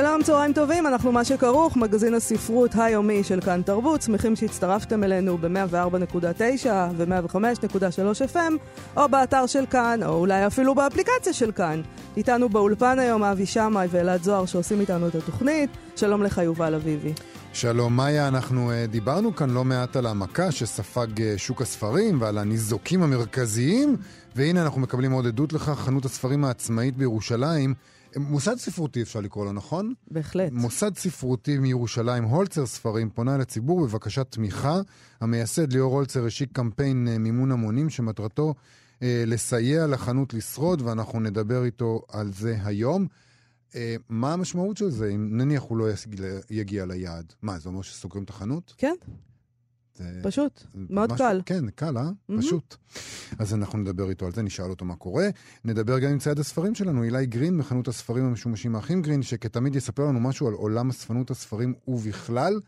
שלום, צהריים טובים, אנחנו מה שכרוך, מגזין הספרות היומי של כאן תרבות, שמחים שהצטרפתם אלינו ב-104.9 ו-105.3 FM, או באתר של כאן, או אולי אפילו באפליקציה של כאן. איתנו באולפן היום אבי שמאי ואלעד זוהר שעושים איתנו את התוכנית. שלום לך, יובל אביבי. שלום, מאיה, אנחנו uh, דיברנו כאן לא מעט על המכה שספג uh, שוק הספרים ועל הניזוקים המרכזיים, והנה אנחנו מקבלים עוד עדות לכך, חנות הספרים העצמאית בירושלים. מוסד ספרותי אפשר לקרוא לו, נכון? בהחלט. מוסד ספרותי מירושלים, הולצר ספרים, פונה לציבור בבקשת תמיכה. המייסד ליאור הולצר השיק קמפיין אה, מימון המונים שמטרתו אה, לסייע לחנות לשרוד, ואנחנו נדבר איתו על זה היום. אה, מה המשמעות של זה, אם נניח הוא לא יגיע ליעד? מה, זה אומר שסוגרים את החנות? כן. פשוט, מאוד משהו, קל. כן, קל, אה? Mm-hmm. פשוט. אז אנחנו נדבר איתו על זה, נשאל אותו מה קורה. נדבר גם עם צייד הספרים שלנו, אילי גרין מחנות הספרים המשומשים האחים גרין, שכתמיד יספר לנו משהו על עולם אספנות הספרים ובכלל.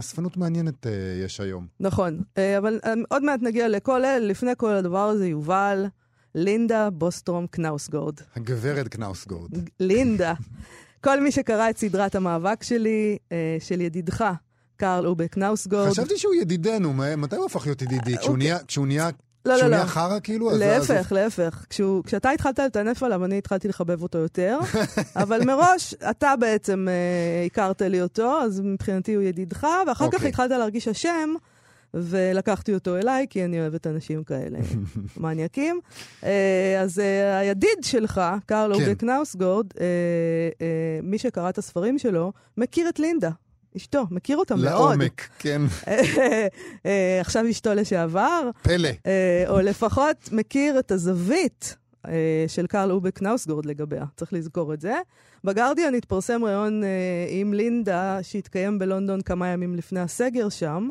אספנות מעניינת uh, יש היום. נכון, uh, אבל um, עוד מעט נגיע לכל אלה. לפני כל הדבר הזה, יובל, לינדה בוסטרום קנאוסגורד. הגברת קנאוסגורד. לינדה. כל מי שקרא את סדרת המאבק שלי, uh, של ידידך, קרל אובה קנאוסגורד. חשבתי שהוא ידידנו, מתי הוא הפך להיות ידידי? כשהוא נהיה... כשהוא נהיה... לא, לא, לא. חרא כאילו? להפך, להפך. כשהוא, כשאתה התחלת לטנף עליו, אני התחלתי לחבב אותו יותר. אבל מראש, אתה בעצם אה, הכרת לי אותו, אז מבחינתי הוא ידידך, ואחר. כך אוקיי. התחלת להרגיש אשם, ולקחתי אותו אליי, כי אני אוהבת אנשים כאלה מניאקים. אה, אז אה, הידיד שלך, קרל כן. אובק נאוסגורד, אה, אה, מי שקרא את הספרים שלו, מכיר את לינדה. אשתו, מכיר אותה מאוד. לעומק, כן. אה, עכשיו אשתו לשעבר. פלא. אה, או לפחות מכיר את הזווית אה, של קרל אובק נאוסגורד לגביה, צריך לזכור את זה. בגרדיאן התפרסם ראיון עם לינדה שהתקיים בלונדון כמה ימים לפני הסגר שם.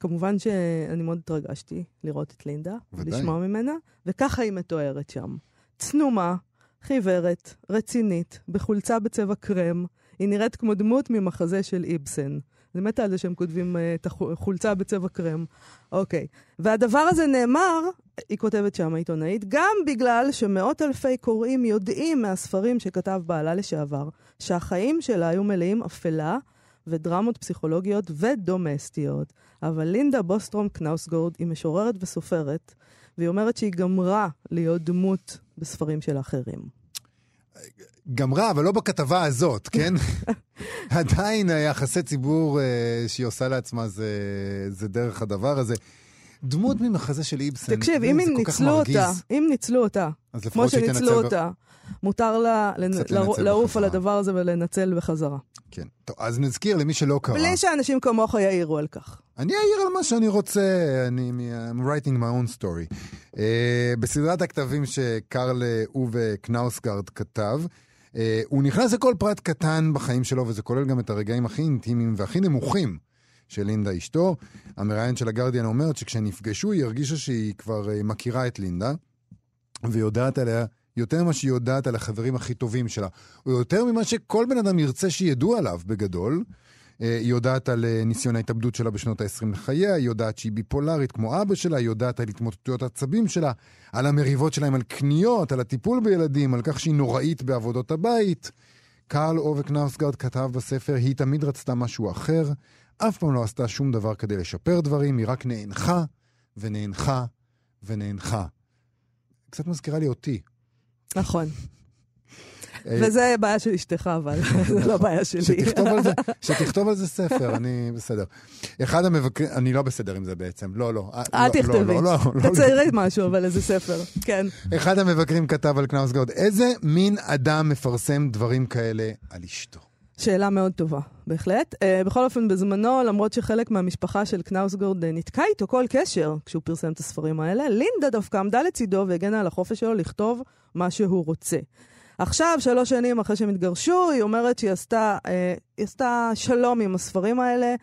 כמובן שאני מאוד התרגשתי לראות את לינדה, ודאי. לשמוע ממנה, וככה היא מתוארת שם. צנומה, חיוורת, רצינית, בחולצה בצבע קרם, היא נראית כמו דמות ממחזה של איבסן. אני מתה על זה שהם כותבים uh, את החולצה בצבע קרם. אוקיי. והדבר הזה נאמר, היא כותבת שם העיתונאית, גם בגלל שמאות אלפי קוראים יודעים מהספרים שכתב בעלה לשעבר, שהחיים שלה היו מלאים אפלה ודרמות פסיכולוגיות ודומסטיות. אבל לינדה בוסטרום קנאוסגורד היא משוררת וסופרת, והיא אומרת שהיא גמרה להיות דמות בספרים של אחרים. גמרה, אבל לא בכתבה הזאת, כן? עדיין היחסי ציבור uh, שהיא עושה לעצמה זה, זה דרך הדבר הזה. דמות ממחזה של איבסן, תקשיב, אם ניצלו אותה, אם ניצלו אותה, כמו שניצלו אותה, מותר לה לעוף על הדבר הזה ולנצל בחזרה. כן. טוב, אז נזכיר למי שלא קרא. בלי שאנשים כמוך יעירו על כך. אני אעיר על מה שאני רוצה, אני I'm writing my own story. Uh, בסדרת הכתבים שקרל אובה קנאוסגרד כתב, uh, הוא נכנס לכל פרט קטן בחיים שלו, וזה כולל גם את הרגעים הכי אינטימיים והכי נמוכים של לינדה אשתו. המראיין של הגרדיאן אומרת שכשנפגשו היא הרגישה שהיא כבר uh, מכירה את לינדה, ויודעת עליה יותר ממה שהיא יודעת על החברים הכי טובים שלה, או יותר ממה שכל בן אדם ירצה שידעו עליו בגדול. אה, היא יודעת על אה, ניסיון ההתאבדות שלה בשנות ה-20 לחייה, היא יודעת שהיא ביפולרית כמו אבא שלה, היא יודעת על התמוטטויות עצבים שלה, על המריבות שלהם על קניות, על הטיפול בילדים, על כך שהיא נוראית בעבודות הבית. קרל אובק נאוסגרד כתב בספר, היא תמיד רצתה משהו אחר, אף פעם לא עשתה שום דבר כדי לשפר דברים, היא רק נאנחה ונאנחה ונאנחה. קצת מזכירה לי אותי. נכון. אה, וזה בעיה של אשתך, אבל זה לא בעיה שלי. שתכתוב על זה ספר, אני בסדר. אחד המבקרים, אני לא בסדר עם זה בעצם, לא, לא. אה, אל לא, תכתבי, לא, תציירי משהו, אבל איזה ספר, כן. אחד המבקרים כתב על קנאוסגרד, איזה מין אדם מפרסם דברים כאלה על אשתו? שאלה מאוד טובה, בהחלט. Uh, בכל אופן, בזמנו, למרות שחלק מהמשפחה של קנאוסגורד uh, נתקע איתו כל קשר כשהוא פרסם את הספרים האלה, לינדה דווקא עמדה לצידו והגנה על החופש שלו לכתוב מה שהוא רוצה. עכשיו, שלוש שנים אחרי שהם התגרשו, היא אומרת שהיא עשתה, אה, היא עשתה שלום עם הספרים האלה.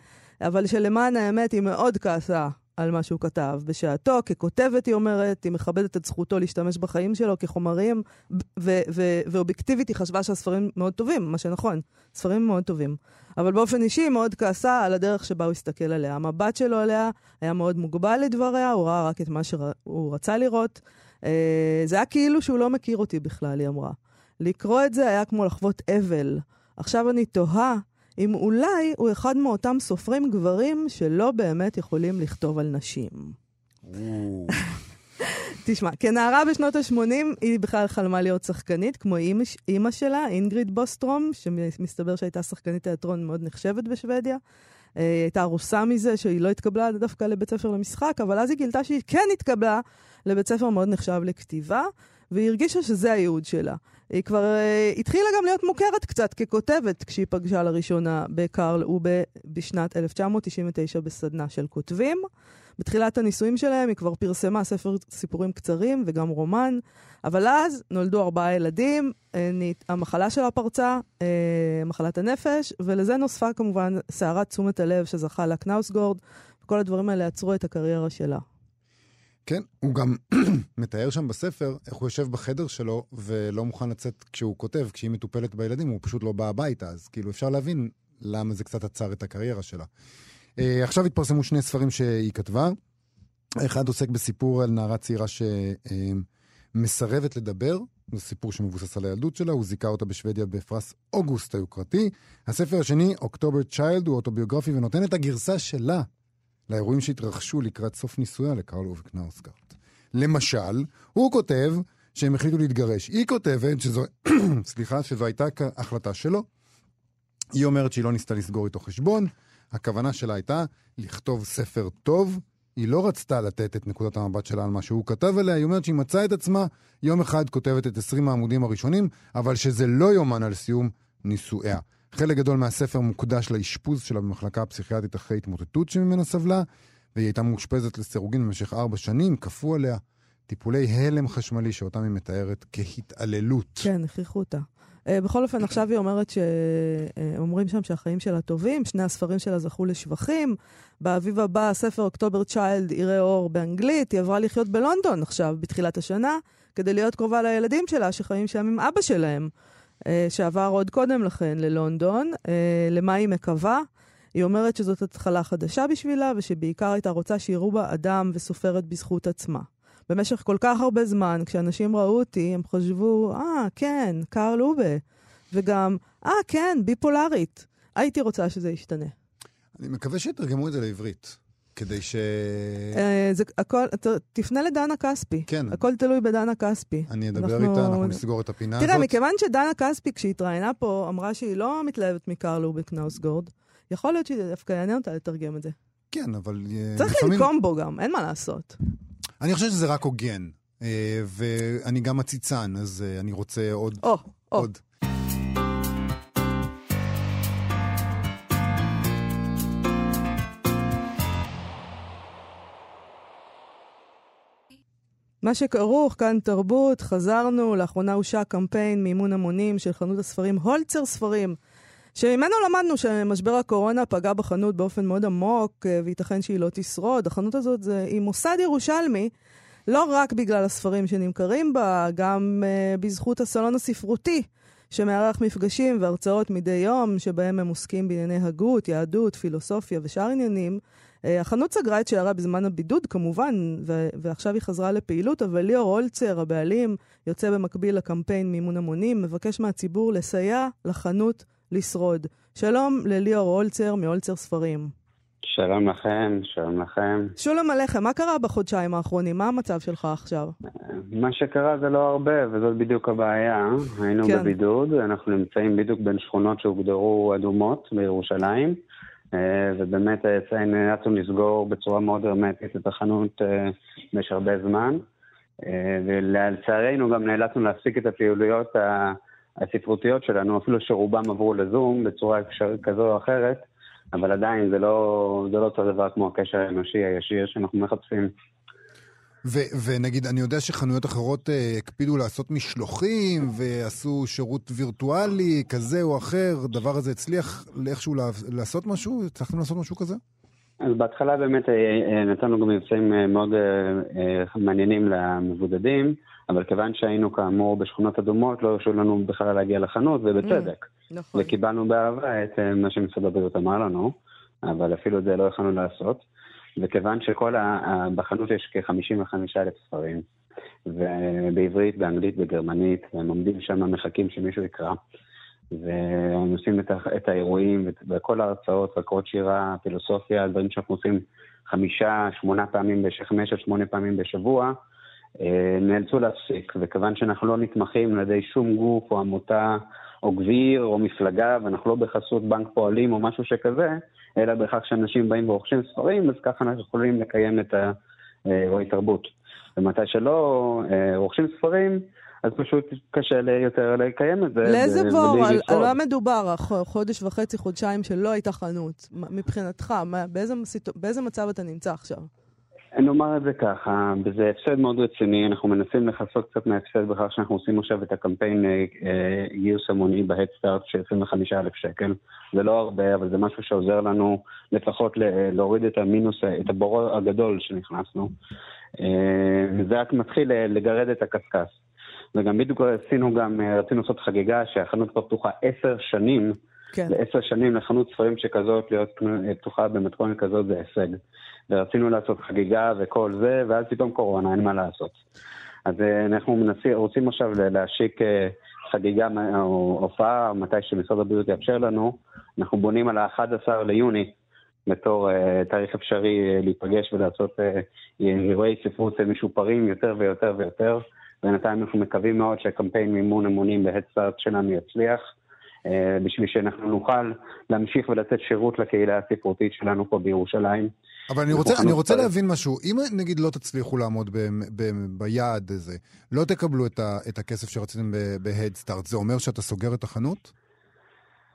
אבל שלמען האמת היא מאוד כעסה על מה שהוא כתב. בשעתו, ככותבת, היא אומרת, היא מכבדת את זכותו להשתמש בחיים שלו כחומרים, ו- ו- ואובייקטיבית היא חשבה שהספרים מאוד טובים, מה שנכון, ספרים מאוד טובים. אבל באופן אישי היא מאוד כעסה על הדרך שבה הוא הסתכל עליה. המבט שלו עליה היה מאוד מוגבל לדבריה, הוא ראה רק את מה שהוא רצה לראות. אה, זה היה כאילו שהוא לא מכיר אותי בכלל, היא אמרה. לקרוא את זה היה כמו לחוות אבל. עכשיו אני תוהה אם אולי הוא אחד מאותם סופרים גברים שלא באמת יכולים לכתוב על נשים. תשמע, כנערה בשנות ה-80 היא בכלל חלמה להיות שחקנית, כמו אימא, אימא שלה, אינגריד בוסטרום, שמסתבר שהייתה שחקנית תיאטרון מאוד נחשבת בשוודיה. היא הייתה ארוסה מזה שהיא לא התקבלה דווקא לבית ספר למשחק, אבל אז היא גילתה שהיא כן התקבלה לבית ספר מאוד נחשב לכתיבה, והיא הרגישה שזה הייעוד שלה. היא כבר uh, התחילה גם להיות מוכרת קצת ככותבת כשהיא פגשה לראשונה בקרל אובה בשנת 1999 בסדנה של כותבים. בתחילת הנישואים שלהם היא כבר פרסמה ספר סיפורים קצרים וגם רומן, אבל אז נולדו ארבעה ילדים, אה, המחלה שלה פרצה, אה, מחלת הנפש, ולזה נוספה כמובן סערת תשומת הלב שזכה לה קנאוסגורד, וכל הדברים האלה עצרו את הקריירה שלה. כן, הוא גם מתאר שם בספר איך הוא יושב בחדר שלו ולא מוכן לצאת כשהוא כותב, כשהיא מטופלת בילדים, הוא פשוט לא בא הביתה, אז כאילו אפשר להבין למה זה קצת עצר את הקריירה שלה. Uh, עכשיו התפרסמו שני ספרים שהיא כתבה. אחד עוסק בסיפור על נערה צעירה שמסרבת uh, לדבר, זה סיפור שמבוסס על הילדות שלה, הוא זיכה אותה בשוודיה בפרס אוגוסט היוקרתי. הספר השני, אוקטובר צ'יילד, הוא אוטוביוגרפי ונותן את הגרסה שלה לאירועים שהתרחשו לקראת סוף נישואיה לקרל אוביק נאוסגארט. למשל, הוא כותב שהם החליטו להתגרש. היא כותבת שזו, סליחה, שזו הייתה החלטה שלו. היא אומרת שהיא לא ניסתה לסגור איתו חשבון, הכוונה שלה הייתה לכתוב ספר טוב. היא לא רצתה לתת את נקודת המבט שלה על מה שהוא כתב עליה, היא אומרת שהיא מצאה את עצמה יום אחד כותבת את 20 העמודים הראשונים, אבל שזה לא יומן על סיום נישואיה. חלק גדול מהספר מוקדש לאשפוז שלה במחלקה הפסיכיאטרית אחרי התמוטטות שממנה סבלה, והיא הייתה מאושפזת לסירוגין במשך ארבע שנים, כפו עליה טיפולי הלם חשמלי שאותם היא מתארת כהתעללות. כן, הכריחו אותה. Uh, בכל אופן, עכשיו היא אומרת שאומרים uh, שם שהחיים שלה טובים, שני הספרים שלה זכו לשבחים. באביב הבא, הספר אוקטובר צ'יילד יראה אור באנגלית. היא עברה לחיות בלונדון עכשיו, בתחילת השנה, כדי להיות קרובה לילדים שלה, שחיים שם עם אבא שלהם. אה, שעבר עוד קודם לכן ללונדון. אה, למה היא מקווה? היא אומרת שזאת התחלה חדשה בשבילה, ושבעיקר הייתה רוצה שיראו בה אדם וסופרת בזכות עצמה. במשך כל כך הרבה זמן, כשאנשים ראו אותי, הם חשבו, אה, כן, קארל אובה. וגם, אה, כן, ביפולרית. הייתי רוצה שזה ישתנה. אני מקווה שיתרגמו את זה לעברית. כדי ש... אה, זה הכל, תפנה לדנה כספי. כן. הכל תלוי בדנה כספי. אני אדבר אנחנו... איתה, אנחנו נסגור את הפינה תראה, הזאת. תראה, מכיוון שדנה כספי, כשהיא התראיינה פה, אמרה שהיא לא מתלהבת מקרל אוביק נאוסגורד, יכול להיות שזה דווקא יעניין אותה לתרגם את זה. כן, אבל... אה, צריך לפעמים... לנקום בו גם, אין מה לעשות. אני חושב שזה רק הוגן. אה, ואני גם עציצן, אז אני רוצה עוד... או, או. מה שכרוך, כאן תרבות, חזרנו, לאחרונה הושק קמפיין מימון המונים של חנות הספרים הולצר ספרים, שממנו למדנו שמשבר הקורונה פגע בחנות באופן מאוד עמוק, אה, וייתכן שהיא לא תשרוד. החנות הזאת זה, היא מוסד ירושלמי, לא רק בגלל הספרים שנמכרים בה, גם uh, בזכות הסלון הספרותי, שמארח מפגשים והרצאות מדי יום, שבהם הם עוסקים בענייני הגות, יהדות, פילוסופיה ושאר עניינים. אה, החנות סגרה את שערה בזמן הבידוד כמובן, ו- ועכשיו היא חזרה לפעילות, אבל ליאור הולצר, הבעלים, יוצא במקביל לקמפיין מימון המונים, מבקש מהציבור לסייע לחנות לשרוד. שלום לליאור הולצר מהולצר ספרים. שלום לכם, שלום לכם. שולם עליכם, מה קרה בחודשיים האחרונים? מה המצב שלך עכשיו? מה שקרה זה לא הרבה, וזאת בדיוק הבעיה. היינו כן. בבידוד, אנחנו נמצאים בדיוק בין שכונות שהוגדרו אדומות בירושלים. אה, ובאמת נאלצנו לסגור בצורה מאוד הרמטית את החנות אה, במשך הרבה זמן. אה, ולצערנו גם נאלצנו להפסיק את הפעילויות הספרותיות שלנו, אפילו שרובם עברו לזום בצורה כזו או אחרת, אבל עדיין זה לא, זה לא אותו דבר כמו הקשר האנושי הישיר שאנחנו מחפשים. ו- ונגיד, אני יודע שחנויות אחרות uh, הקפידו לעשות משלוחים ועשו שירות וירטואלי כזה או אחר, הדבר הזה הצליח איכשהו לעשות משהו? הצלחתם לעשות משהו כזה? אז בהתחלה באמת אה, אה, נתנו גם מבצעים מאוד מעניינים למבודדים, אבל כיוון שהיינו כאמור בשכונות אדומות, לא הרשו לנו בכלל להגיע לחנות, ובצדק. Mm, נכון. וקיבלנו באהבה את מה שמשרד הבריאות אמר לנו, אבל אפילו את זה לא יכולנו לעשות. וכיוון שכל ה... בחנות יש כ-55 אלף ספרים, ובעברית, באנגלית, בגרמנית, והם עומדים שם, מחכים שמישהו יקרא. והם עושים את, את האירועים וכל ההרצאות, הקרות שירה, פילוסופיה, דברים שאנחנו עושים חמישה, שמונה פעמים, חמש עד שמונה פעמים בשבוע, אה, נאלצו להפסיק. וכיוון שאנחנו לא נתמכים על ידי שום גוף או עמותה או גביר או מפלגה, ואנחנו לא בחסות בנק פועלים או משהו שכזה, אלא בכך שאנשים באים ורוכשים ספרים, אז ככה אנחנו יכולים לקיים את האירועי תרבות. ומתי שלא אה, רוכשים ספרים, אז פשוט קשה יותר לקיים את זה. לאיזה בור? על, על מה מדובר? חודש וחצי, חודשיים שלא הייתה חנות. מבחינתך, מה, באיזה, באיזה מצב אתה נמצא עכשיו? נאמר את זה ככה, זה הפסד מאוד רציני, אנחנו מנסים לכסות קצת מההפסד בכך שאנחנו עושים עכשיו את הקמפיין אה, אה, גיוס המוני בהדסטארט של 25,000 שקל. זה לא הרבה, אבל זה משהו שעוזר לנו לפחות להוריד את המינוס, את הבור הגדול שנכנסנו. אה, זה רק מתחיל לגרד את הקשקש. וגם בדיוק עשינו גם, רצינו לעשות חגיגה שהחנות כבר פתוחה עשר שנים. כן. לעשר שנים לחנות ספרים שכזאת להיות פתוחה במתכונת כזאת זה הישג. ורצינו לעשות חגיגה וכל זה, ואז פתאום קורונה, אין מה לעשות. אז אה, אנחנו מנסים, רוצים עכשיו להשיק אה, חגיגה או הופעה, מתי שמשרד הבריאות יאפשר לנו. אנחנו בונים על ה-11 ליוני בתור uh, תאריך אפשרי uh, להיפגש ולעשות uh, אירועי ספרות משופרים יותר ויותר ויותר. בינתיים אנחנו מקווים מאוד שהקמפיין מימון אמונים בהדסטארט שלנו יצליח. Uh, בשביל שאנחנו נוכל להמשיך ולתת שירות לקהילה הספרותית שלנו פה בירושלים. אבל אני רוצה, אני רוצה להבין משהו. אם נגיד לא תצליחו לעמוד ב, ב, ביעד הזה, לא תקבלו את, ה, את הכסף שרציתם בהדסטארט, זה אומר שאתה סוגר את החנות?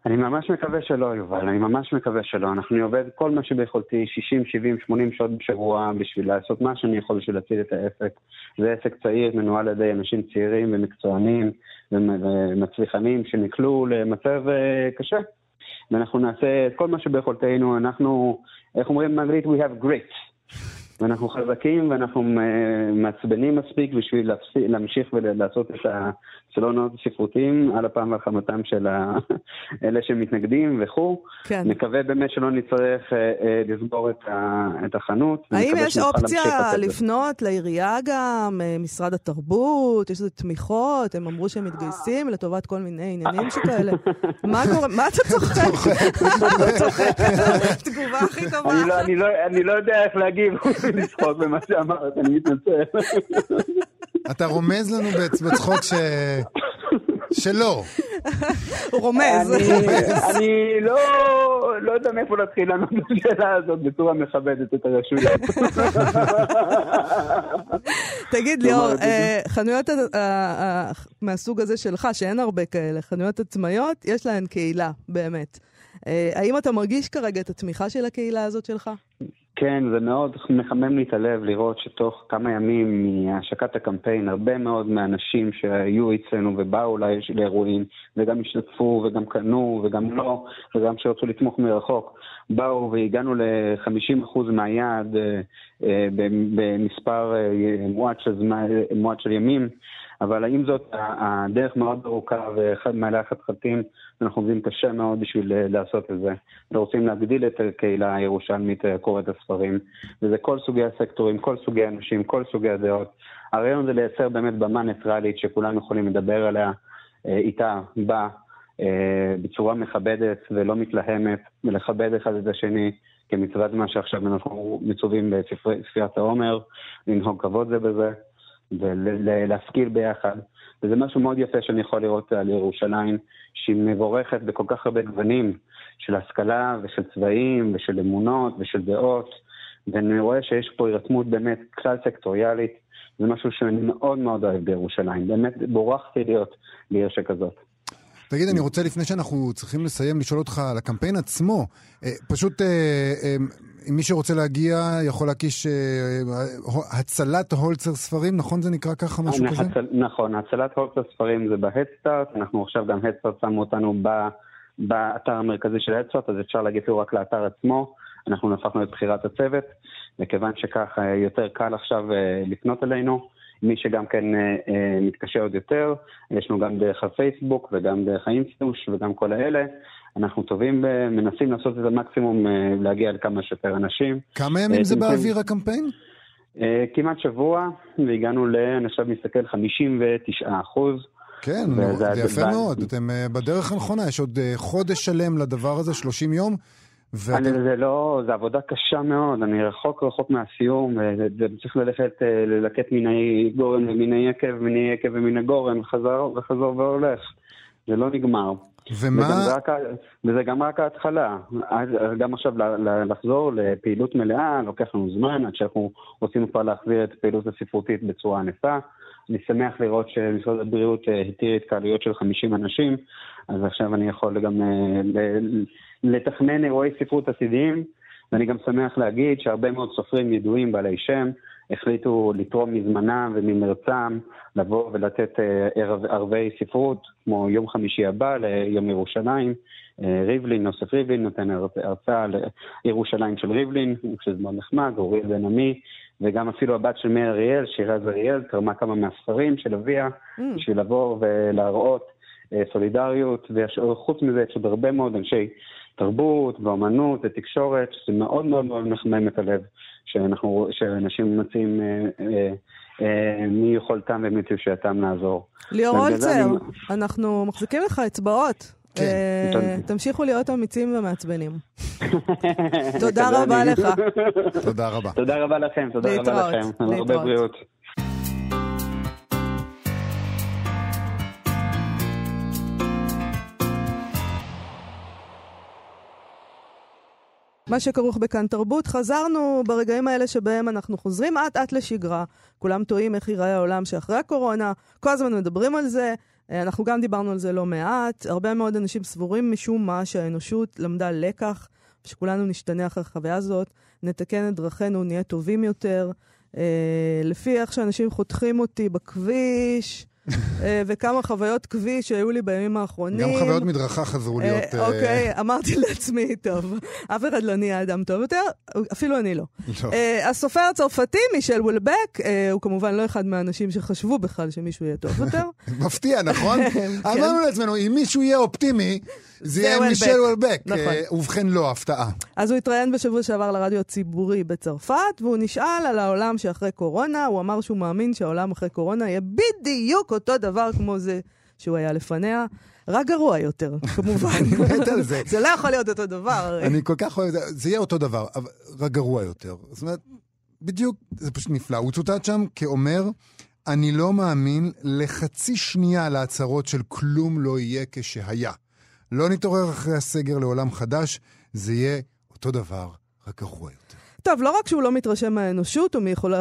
אני ממש מקווה שלא, יובל, אני ממש מקווה שלא. אנחנו עובד כל מה שביכולתי, 60, 70, 80 שעות בשבוע, בשביל לעשות מה שאני יכול בשביל להציל את העסק. זה עסק צעיר, מנוהל על ידי אנשים צעירים ומקצוענים ומצליחנים שנקלעו למצב אה, קשה. ואנחנו נעשה את כל מה שביכולתנו, אנחנו, איך אומרים באנגלית? We have grit. ואנחנו חזקים ואנחנו מעצבנים מספיק בשביל להמשיך ולעשות את הסלונות הספרותיים על הפעם והחמתם של אלה שמתנגדים וכו'. כן. נקווה באמת שלא נצטרך אה, אה, לסגור את, ה, את החנות. האם יש אופציה לפנות לעירייה גם, אה, משרד התרבות, יש איזה תמיכות, הם אמרו שהם מתגייסים לטובת כל מיני עניינים שכאלה. מה קורה? מה אתה צוחק? אתה צוחק? תגובה הכי טובה. לא, לא, אני לא יודע איך להגיב. לצחוק במה שאמרת, אני מתנצל. אתה רומז לנו בצחוק ש... שלא. הוא רומז. אני לא, לא יודע מאיפה להתחיל לענות לשאלה הזאת בצורה מכבדת את הרשויות. תגיד, ליאור, אה, חנויות מהסוג הזה שלך, שאין הרבה כאלה, חנויות עצמאיות, יש להן קהילה, באמת. אה, האם אתה מרגיש כרגע את התמיכה של הקהילה הזאת שלך? כן, זה מאוד מחמם לי את הלב לראות שתוך כמה ימים מהשקת הקמפיין, הרבה מאוד מהאנשים שהיו אצלנו ובאו אולי לאירועים, וגם השתתפו וגם קנו וגם לא, וגם שרצו לתמוך מרחוק, באו והגענו ל-50% מהיעד אה, אה, במספר אה, מועט של, זמן, מועט של ימים. אבל עם זאת, הדרך מאוד ארוכה ואחד מעלי החתחתים, אנחנו עובדים קשה מאוד בשביל אה, לעשות את זה. ורוצים להגדיל את הקהילה הירושלמית אה, קוראת הספרים, וזה כל סוגי הסקטורים, כל סוגי האנשים, כל סוגי הדעות. הרעיון זה לייצר באמת במה ניטרלית שכולם יכולים לדבר עליה, אה, איתה, בה, בצורה מכבדת ולא מתלהמת, ולכבד אחד את השני. כמצוות מה שעכשיו אנחנו מצווים בספירת העומר, לנהוג כבוד זה בזה. ולהשכיל ביחד. וזה משהו מאוד יפה שאני יכול לראות על ירושלים, שהיא מבורכת בכל כך הרבה גוונים של השכלה ושל צבעים ושל אמונות ושל דעות, ואני רואה שיש פה הירתמות באמת כלל סקטוריאלית, זה משהו שאני מאוד מאוד אוהב בירושלים. באמת בורחתי להיות בעיר שכזאת. תגיד, אני רוצה לפני שאנחנו צריכים לסיים לשאול אותך על הקמפיין עצמו. אה, פשוט אה, אה, מי שרוצה להגיע יכול להקיש הצלת הולצר ספרים, נכון זה נקרא ככה, משהו כזה? נכון, הצלת הולצר ספרים זה בהדסטארט, אנחנו עכשיו גם הדסטארט שמו אותנו באתר המרכזי של הדסטארט, אז אפשר להגיד אפילו רק לאתר עצמו. אנחנו הפכנו את בחירת הצוות, וכיוון שכך יותר קל עכשיו לפנות אלינו. מי שגם כן אה, אה, מתקשה עוד יותר, יש לנו גם דרך הפייסבוק וגם דרך האינסטוש וגם כל האלה. אנחנו טובים, מנסים לעשות את המקסימום, אה, להגיע לכמה שיותר אנשים. כמה ימים זה באוויר הקמפיין? כמעט שבוע, והגענו ל... אני עכשיו מסתכל, 59 אחוז. כן, זה יפה מאוד, אתם בדרך הנכונה, יש עוד חודש שלם לדבר הזה, 30 יום. ואתם... אני, זה לא, זה עבודה קשה מאוד, אני רחוק רחוק מהסיום, וצריך ללכת אה, ללקט מיני גורן ומיני יקב, מיני יקב ומיני גורן, וחזר, וחזור והולך. זה לא נגמר. ומה... וזה, רק, וזה גם רק ההתחלה. גם עכשיו לחזור לפעילות מלאה, לוקח לנו זמן עד שאנחנו רוצים כבר להחזיר את הפעילות הספרותית בצורה ענפה. אני שמח לראות שמשרד הבריאות אה, התיר התקהלויות של 50 אנשים, אז עכשיו אני יכול גם אה, לתכנן אירועי ספרות עתידיים, ואני גם שמח להגיד שהרבה מאוד סופרים ידועים בעלי שם החליטו לתרום מזמנם וממרצם לבוא ולתת אה, ערבי ספרות, כמו יום חמישי הבא ליום ירושלים. ריבלין, נוסף ריבלין, נותן הרצאה על ירושלים של ריבלין, שזה מאוד נחמד, אוריאל בן עמי, וגם אפילו הבת של מאיר אריאל, שירז אריאל, תרמה כמה מהספרים של אביה, mm. בשביל לבוא ולהראות אה, סולידריות, וחוץ מזה יש עוד הרבה מאוד אנשי תרבות ואומנות ותקשורת, שזה מאוד מאוד מאוד מחמם את הלב, שאנחנו, שאנשים מציעים אה, אה, אה, מיכולתם ומתושייתם לעזור. ליאור הולצר, אני... אנחנו מחזיקים לך אצבעות. כן. אה, תמשיכו להיות אמיצים ומעצבנים. תודה רבה לך. תודה רבה. תודה רבה לכם, תודה רבה לכם. הרבה בריאות. מה שכרוך בכאן תרבות, חזרנו ברגעים האלה שבהם אנחנו חוזרים אט אט לשגרה. כולם טועים איך ייראה העולם שאחרי הקורונה, כל הזמן מדברים על זה. אה, אנחנו גם דיברנו על זה לא מעט. הרבה מאוד אנשים סבורים משום מה שהאנושות למדה לקח, שכולנו נשתנה אחרי החוויה הזאת, נתקן את דרכינו, נהיה טובים יותר. אה, לפי איך שאנשים חותכים אותי בכביש, וכמה חוויות כביש שהיו לי בימים האחרונים. גם חוויות מדרכה חזרו להיות... אה, אוקיי, אמרתי לעצמי, טוב, אף אחד לא נהיה אדם טוב יותר, אפילו אני לא. לא. אה, הסופר הצרפתי, מישל וולבק, הוא כמובן לא אחד מהאנשים שחשבו בכלל שמישהו יהיה טוב יותר. מפתיע, נכון? כן. אמרנו לעצמנו, אם מישהו יהיה אופטימי, זה יהיה מישל וולבק. נכון. ובכן, לא, הפתעה. אז הוא התראיין בשבוע שעבר לרדיו הציבורי בצרפת, והוא נשאל על העולם שאחרי קורונה, הוא אמר שהוא מאמין שהעולם אחרי קורונה יהיה בדיוק אותו דבר כמו זה שהוא היה לפניה. רק גרוע יותר, כמובן. זה לא יכול להיות אותו דבר. אני כל כך אוהב את זה, זה יהיה אותו דבר, אבל רק גרוע יותר. זאת אומרת, בדיוק, זה פשוט נפלא. הוא צוטט שם כאומר, אני לא מאמין לחצי שנייה להצהרות של כלום לא יהיה כשהיה. לא נתעורר אחרי הסגר לעולם חדש, זה יהיה אותו דבר, רק גרוע יותר. טוב, לא רק שהוא לא מתרשם מהאנושות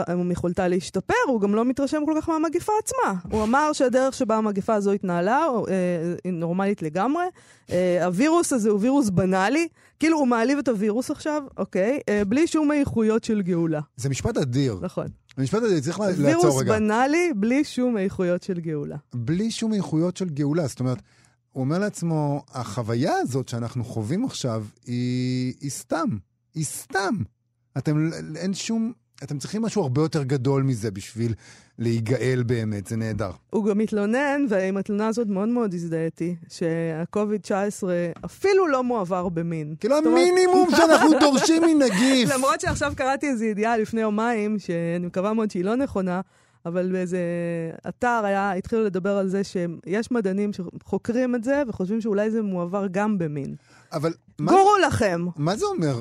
ומיכולתה להשתפר, הוא גם לא מתרשם כל כך מהמגיפה עצמה. הוא אמר שהדרך שבה המגיפה הזו התנהלה אה, היא נורמלית לגמרי. אה, הווירוס הזה הוא וירוס בנאלי, כאילו הוא מעליב את הווירוס עכשיו, אוקיי? אה, בלי שום איכויות של גאולה. זה משפט אדיר. נכון. זה משפט אדיר, צריך לעצור רגע. וירוס בנאלי בלי שום איכויות של גאולה. בלי שום איכויות של גאולה, זאת אומרת... הוא אומר לעצמו, החוויה הזאת שאנחנו חווים עכשיו היא, היא סתם, היא סתם. אתם, אין שום, אתם צריכים משהו הרבה יותר גדול מזה בשביל להיגאל באמת, זה נהדר. הוא גם מתלונן, ועם התלונה הזאת מאוד מאוד הזדהיתי, שה-COVID-19 אפילו לא מועבר במין. כאילו המינימום שאנחנו דורשים מנגיף. למרות שעכשיו קראתי איזו ידיעה לפני יומיים, שאני מקווה מאוד שהיא לא נכונה, אבל באיזה אתר היה, התחילו לדבר על זה שיש מדענים שחוקרים את זה וחושבים שאולי זה מועבר גם במין. אבל... גורו מה, לכם. מה זה אומר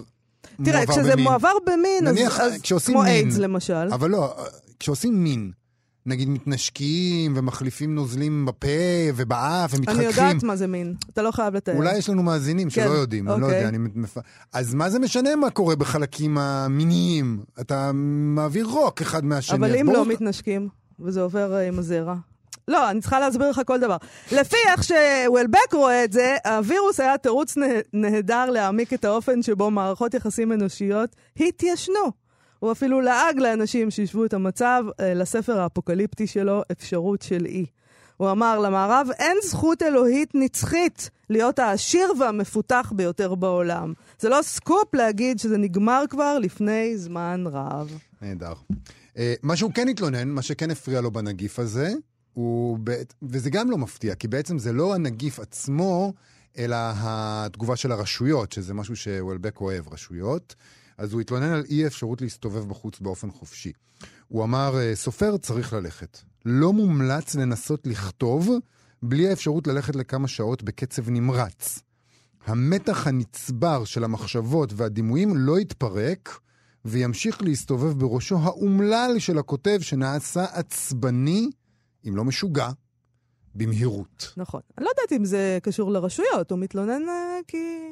תראה, כשזה במין? מועבר במין, נניח, אז, אז כמו מין, איידס למשל. אבל לא, כשעושים מין, נגיד מתנשקים ומחליפים נוזלים בפה ובאף ומתחככים. אני יודעת מה זה מין, אתה לא חייב לתאר. אולי יש לנו מאזינים כן, שלא יודעים, אוקיי. אני לא יודע. אוקיי. אני מפ... אז מה זה משנה מה קורה בחלקים המיניים? אתה מעביר רוק אחד מהשני. אבל אם. לא מתנשקים, וזה עובר uh, עם הזרע. לא, אני צריכה להסביר לך כל דבר. לפי איך שוולבק רואה את זה, הווירוס היה תירוץ נהדר להעמיק את האופן שבו מערכות יחסים אנושיות התיישנו. הוא אפילו לעג לאנשים שהשוו את המצב אה, לספר האפוקליפטי שלו, אפשרות של אי. הוא אמר, למערב אין זכות אלוהית נצחית להיות העשיר והמפותח ביותר בעולם. זה לא סקופ להגיד שזה נגמר כבר לפני זמן רב. נהדר. Uh, מה שהוא כן התלונן, מה שכן הפריע לו בנגיף הזה, הוא, וזה גם לא מפתיע, כי בעצם זה לא הנגיף עצמו, אלא התגובה של הרשויות, שזה משהו שוולבק אוהב, רשויות. אז הוא התלונן על אי אפשרות להסתובב בחוץ באופן חופשי. הוא אמר, אה, סופר צריך ללכת. לא מומלץ לנסות לכתוב בלי האפשרות ללכת לכמה שעות בקצב נמרץ. המתח הנצבר של המחשבות והדימויים לא יתפרק, וימשיך להסתובב בראשו האומלל של הכותב שנעשה עצבני, אם לא משוגע, במהירות. נכון. אני לא יודעת אם זה קשור לרשויות, הוא מתלונן uh, כי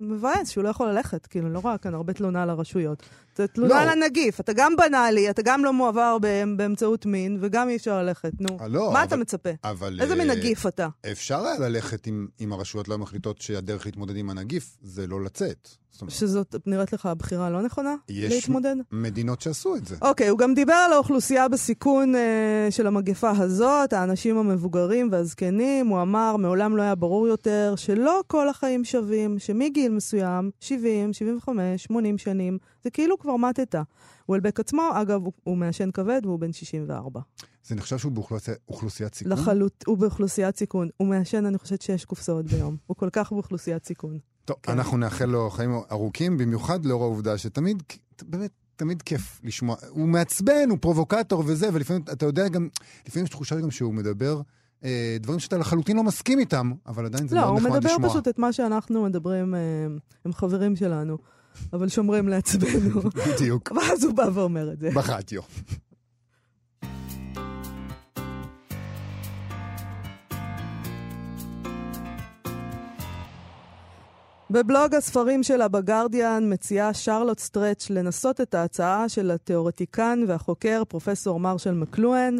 מבאס שהוא לא יכול ללכת, כאילו, לא רואה כאן הרבה תלונה על הרשויות. זה תלונה לא. על הנגיף, אתה גם בנאלי, אתה גם לא מועבר באמצעות מין, וגם אי אפשר ללכת, נו. אה, לא, מה אבל, אתה מצפה? אבל... איזה מין אה, נגיף אתה? אפשר היה ללכת אם, אם הרשויות לא מחליטות שהדרך להתמודד עם הנגיף זה לא לצאת. שזאת נראית לך הבחירה לא נכונה? יש להתמודד? מדינות שעשו את זה. אוקיי, הוא גם דיבר על האוכלוסייה בסיכון אה, של המגפה הזאת, האנשים המבוגרים והזקנים. הוא אמר, מעולם לא היה ברור יותר שלא כל החיים שווים, שמגיל מסוים, 70, 75, 80 שנים, זה כאילו כבר מתת. וולבק עצמו, אגב, הוא, הוא מעשן כבד והוא בן 64. זה נחשב שהוא באוכלוסיית סיכון? לחלוט, הוא באוכלוסיית סיכון. הוא מעשן, אני חושבת, שש קופסאות ביום. הוא כל כך באוכלוסיית סיכון. טוב, כן. אנחנו נאחל לו חיים ארוכים, במיוחד לאור העובדה שתמיד, באמת, תמיד כיף לשמוע. הוא מעצבן, הוא פרובוקטור וזה, ולפעמים, אתה יודע גם, לפעמים יש תחושה גם שהוא מדבר אה, דברים שאתה לחלוטין לא מסכים איתם, אבל עדיין זה לא, מאוד נחמד לשמוע. לא, הוא מדבר פשוט את מה שאנחנו מדברים, אה, הם חברים שלנו, אבל שומרים לעצמנו. בדיוק. ואז הוא בא ואומר את זה. בחטיו. בבלוג הספרים שלה בגרדיאן מציעה שרלוט סטרץ' לנסות את ההצעה של התיאורטיקן והחוקר פרופסור מרשל מקלוהן.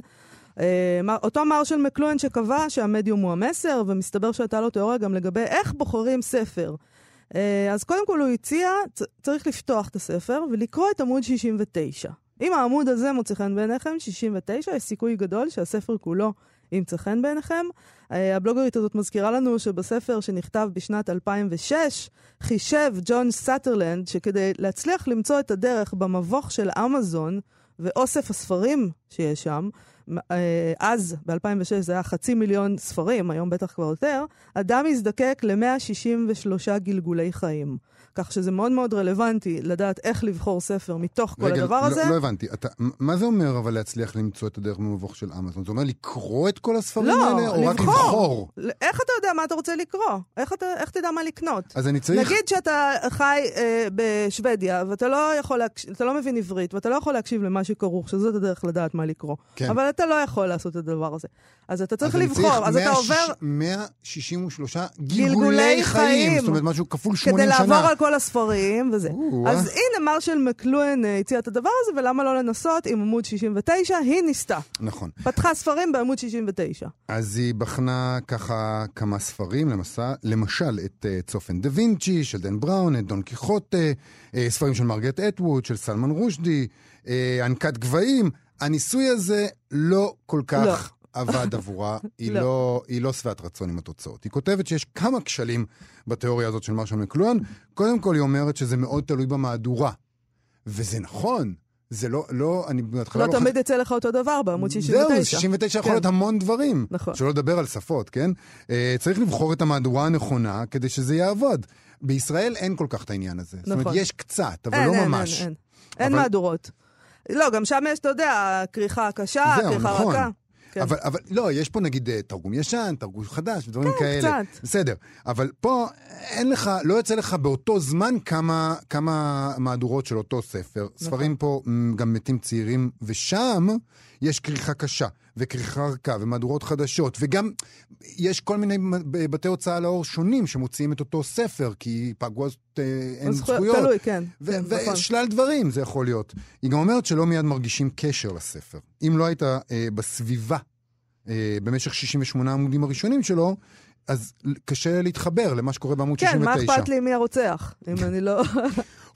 אה, אותו מרשל מקלוהן שקבע שהמדיום הוא המסר, ומסתבר שהייתה לו תיאוריה גם לגבי איך בוחרים ספר. אה, אז קודם כל הוא הציע, צריך לפתוח את הספר ולקרוא את עמוד 69. אם העמוד הזה מוצא חן בעיניכם, 69, יש סיכוי גדול שהספר כולו ימצא חן בעיניכם. אה, הבלוגרית הזאת מזכירה לנו שבספר שנכתב בשנת 2006, חישב ג'ון סאטרלנד שכדי להצליח למצוא את הדרך במבוך של אמזון ואוסף הספרים שיש שם, אה, אז, ב-2006 זה היה חצי מיליון ספרים, היום בטח כבר יותר, אדם יזדקק ל-163 גלגולי חיים. כך שזה מאוד מאוד רלוונטי לדעת איך לבחור ספר מתוך כל רגע, הדבר לא, הזה. לא הבנתי, אתה, מה זה אומר אבל להצליח למצוא את הדרך ממבוך של אמזון? זה אומר לקרוא את כל הספרים לא, האלה, לבחור. או רק לבחור? איך אתה יודע מה אתה רוצה לקרוא? איך, אתה, איך תדע מה לקנות? אז אני צריך... נגיד שאתה חי אה, בשוודיה, ואתה לא, יכול להקש... אתה לא מבין עברית, ואתה לא יכול להקשיב למה שכרוך, שזאת הדרך לדעת מה לקרוא. כן. אבל אתה לא יכול לעשות את הדבר הזה. אז אתה צריך אז לבחור, אז 100, אתה עובר... 163 גלגולי, גלגולי חיים. חיים. זאת אומרת, משהו כפול 80 שנה. כדי לעבור על כל הספרים וזה. אז הנה, מרשל מקלואן אה, הציע את הדבר הזה, ולמה לא לנסות עם עמוד 69? היא ניסתה. נכון. פתחה ספרים בעמוד 69. אז היא בחנה ככה כמה ספרים, למסע, למשל את uh, צופן דה וינצ'י של דן בראון, את דון קיחוטה, uh, ספרים של מרגט אטווד, של סלמן רושדי, uh, ענקת גבהים. הניסוי הזה לא כל כך... לא. עבד עבורה, היא לא, לא, היא לא שבעת רצון עם התוצאות. היא כותבת שיש כמה כשלים בתיאוריה הזאת של מרשל מקלואן. קודם כל, היא אומרת שזה מאוד תלוי במהדורה. וזה נכון. זה לא, לא, אני בהתחלה לא... לא תמיד יצא לך אותו דבר בעמוד 69. זהו, 69 יכול להיות כן. המון דברים. נכון. שלא לדבר על שפות, כן? Uh, צריך לבחור את המהדורה הנכונה כדי שזה יעבוד. בישראל אין כל כך את העניין הזה. נכון. זאת אומרת, נכון. יש קצת, אבל אין, לא אין, ממש. אין, אין. אבל... אין מהדורות. לא, גם שם יש, אתה יודע, כריכה קשה, כריכה נכון. רכה. כן. אבל, אבל לא, יש פה נגיד אה, תרגום ישן, תרגום חדש, ודברים כן, כאלה. כן, קצת. בסדר. אבל פה אין לך, לא יוצא לך באותו זמן כמה, כמה מהדורות של אותו ספר. נכון. ספרים פה גם מתים צעירים, ושם יש כריכה קשה, רכה, ומהדורות חדשות, וגם יש כל מיני בתי הוצאה לאור שונים שמוציאים את אותו ספר, כי פגו אז אה, אין זכו... זכויות. תלוי, כן. כן נכון. ושלל דברים זה יכול להיות. היא גם אומרת שלא מיד מרגישים קשר לספר. אם לא היית אה, בסביבה אה, במשך 68 העמודים הראשונים שלו, אז קשה להתחבר למה שקורה בעמוד כן, 69. כן, מה אכפת לי מי הרוצח, אם אני לא...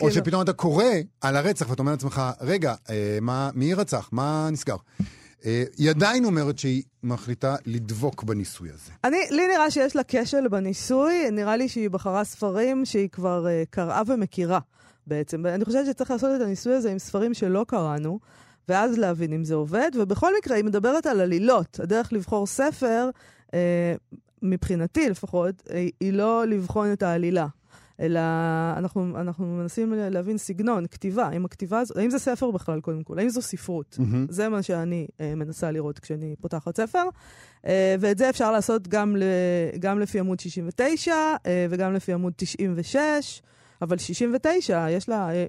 או כאילו. שפתאום אתה קורא על הרצח ואתה אומר לעצמך, רגע, אה, מה, מי רצח? מה נסגר? אה, היא עדיין אומרת שהיא מחליטה לדבוק בניסוי הזה. אני, לי נראה שיש לה כשל בניסוי, נראה לי שהיא בחרה ספרים שהיא כבר uh, קראה ומכירה בעצם. אני חושבת שצריך לעשות את הניסוי הזה עם ספרים שלא קראנו, ואז להבין אם זה עובד. ובכל מקרה, היא מדברת על עלילות. הדרך לבחור ספר, uh, מבחינתי לפחות, היא, לא לבחון את העלילה. אלא אנחנו, אנחנו מנסים להבין סגנון, כתיבה. האם הכתיבה הזאת, האם זה ספר בכלל, קודם כל? האם זו ספרות? Mm-hmm. זה מה שאני אה, מנסה לראות כשאני פותחת ספר. אה, ואת זה אפשר לעשות גם, ל, גם לפי עמוד 69 אה, וגם לפי עמוד 96. אבל 69, יש לה, אה,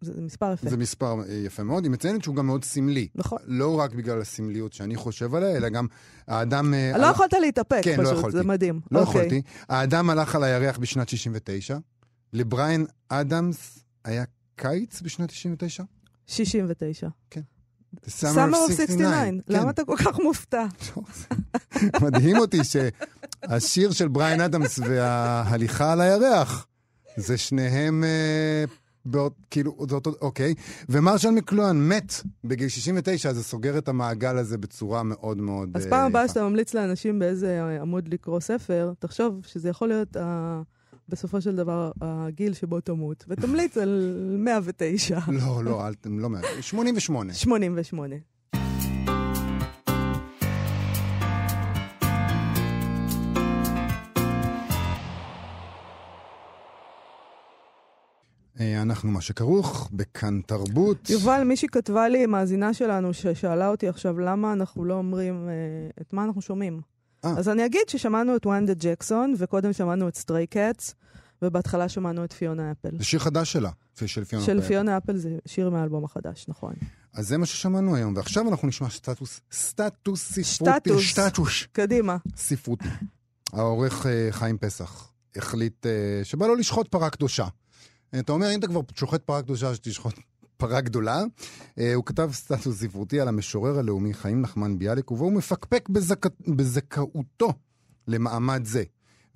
זה מספר יפה. זה מספר אה, יפה מאוד. היא מציינת שהוא גם מאוד סמלי. נכון. לא רק בגלל הסמליות שאני חושב עליה, אלא גם האדם... אה, לא יכולת להתאפק, כן, פשוט, לא יכולתי. זה מדהים. לא אוקיי. יכולתי. האדם הלך על הירח בשנת 69, לבריין אדמס היה קיץ בשנת 99? 69. כן. Summer of 69. כן. למה אתה כל כך מופתע? מדהים אותי שהשיר של בריין אדמס וההליכה על הירח, זה שניהם... אה, באות, כאילו, זה אותו, אוקיי. ומרשל מקלואן מת בגיל 69, אז זה סוגר את המעגל הזה בצורה מאוד מאוד אז אה, פעם הבאה יפה. שאתה ממליץ לאנשים באיזה עמוד לקרוא ספר, תחשוב שזה יכול להיות. בסופו של דבר הגיל שבו תמות, ותמליץ על 109. לא, לא, אל, אתם לא מעט. 88. 88. אה, אנחנו מה שכרוך בכאן תרבות. יובל, מישהי כתבה לי, מאזינה שלנו, ששאלה אותי עכשיו למה אנחנו לא אומרים אה, את מה אנחנו שומעים. אה. אז אני אגיד ששמענו את וונדה ג'קסון, וקודם שמענו את סטריי קאטס, ובהתחלה שמענו את פיונה אפל. זה שיר חדש שלה, של פיונה. של אפל. פיונה אפל זה שיר מהאלבום החדש, נכון. אז זה מה ששמענו היום, ועכשיו אנחנו נשמע סטטוס, סטטוס ספרותי. סטטוס. שטטוש. קדימה. ספרותי. העורך אה, חיים פסח החליט אה, שבא לו לשחוט פרה קדושה. אתה אומר, אם אתה כבר שוחט פרה קדושה, שתשחוט פרה גדולה. אה, הוא כתב סטטוס ספרותי על המשורר הלאומי חיים נחמן ביאליק, ובו הוא מפקפק בזכ... בזכאותו למעמד זה.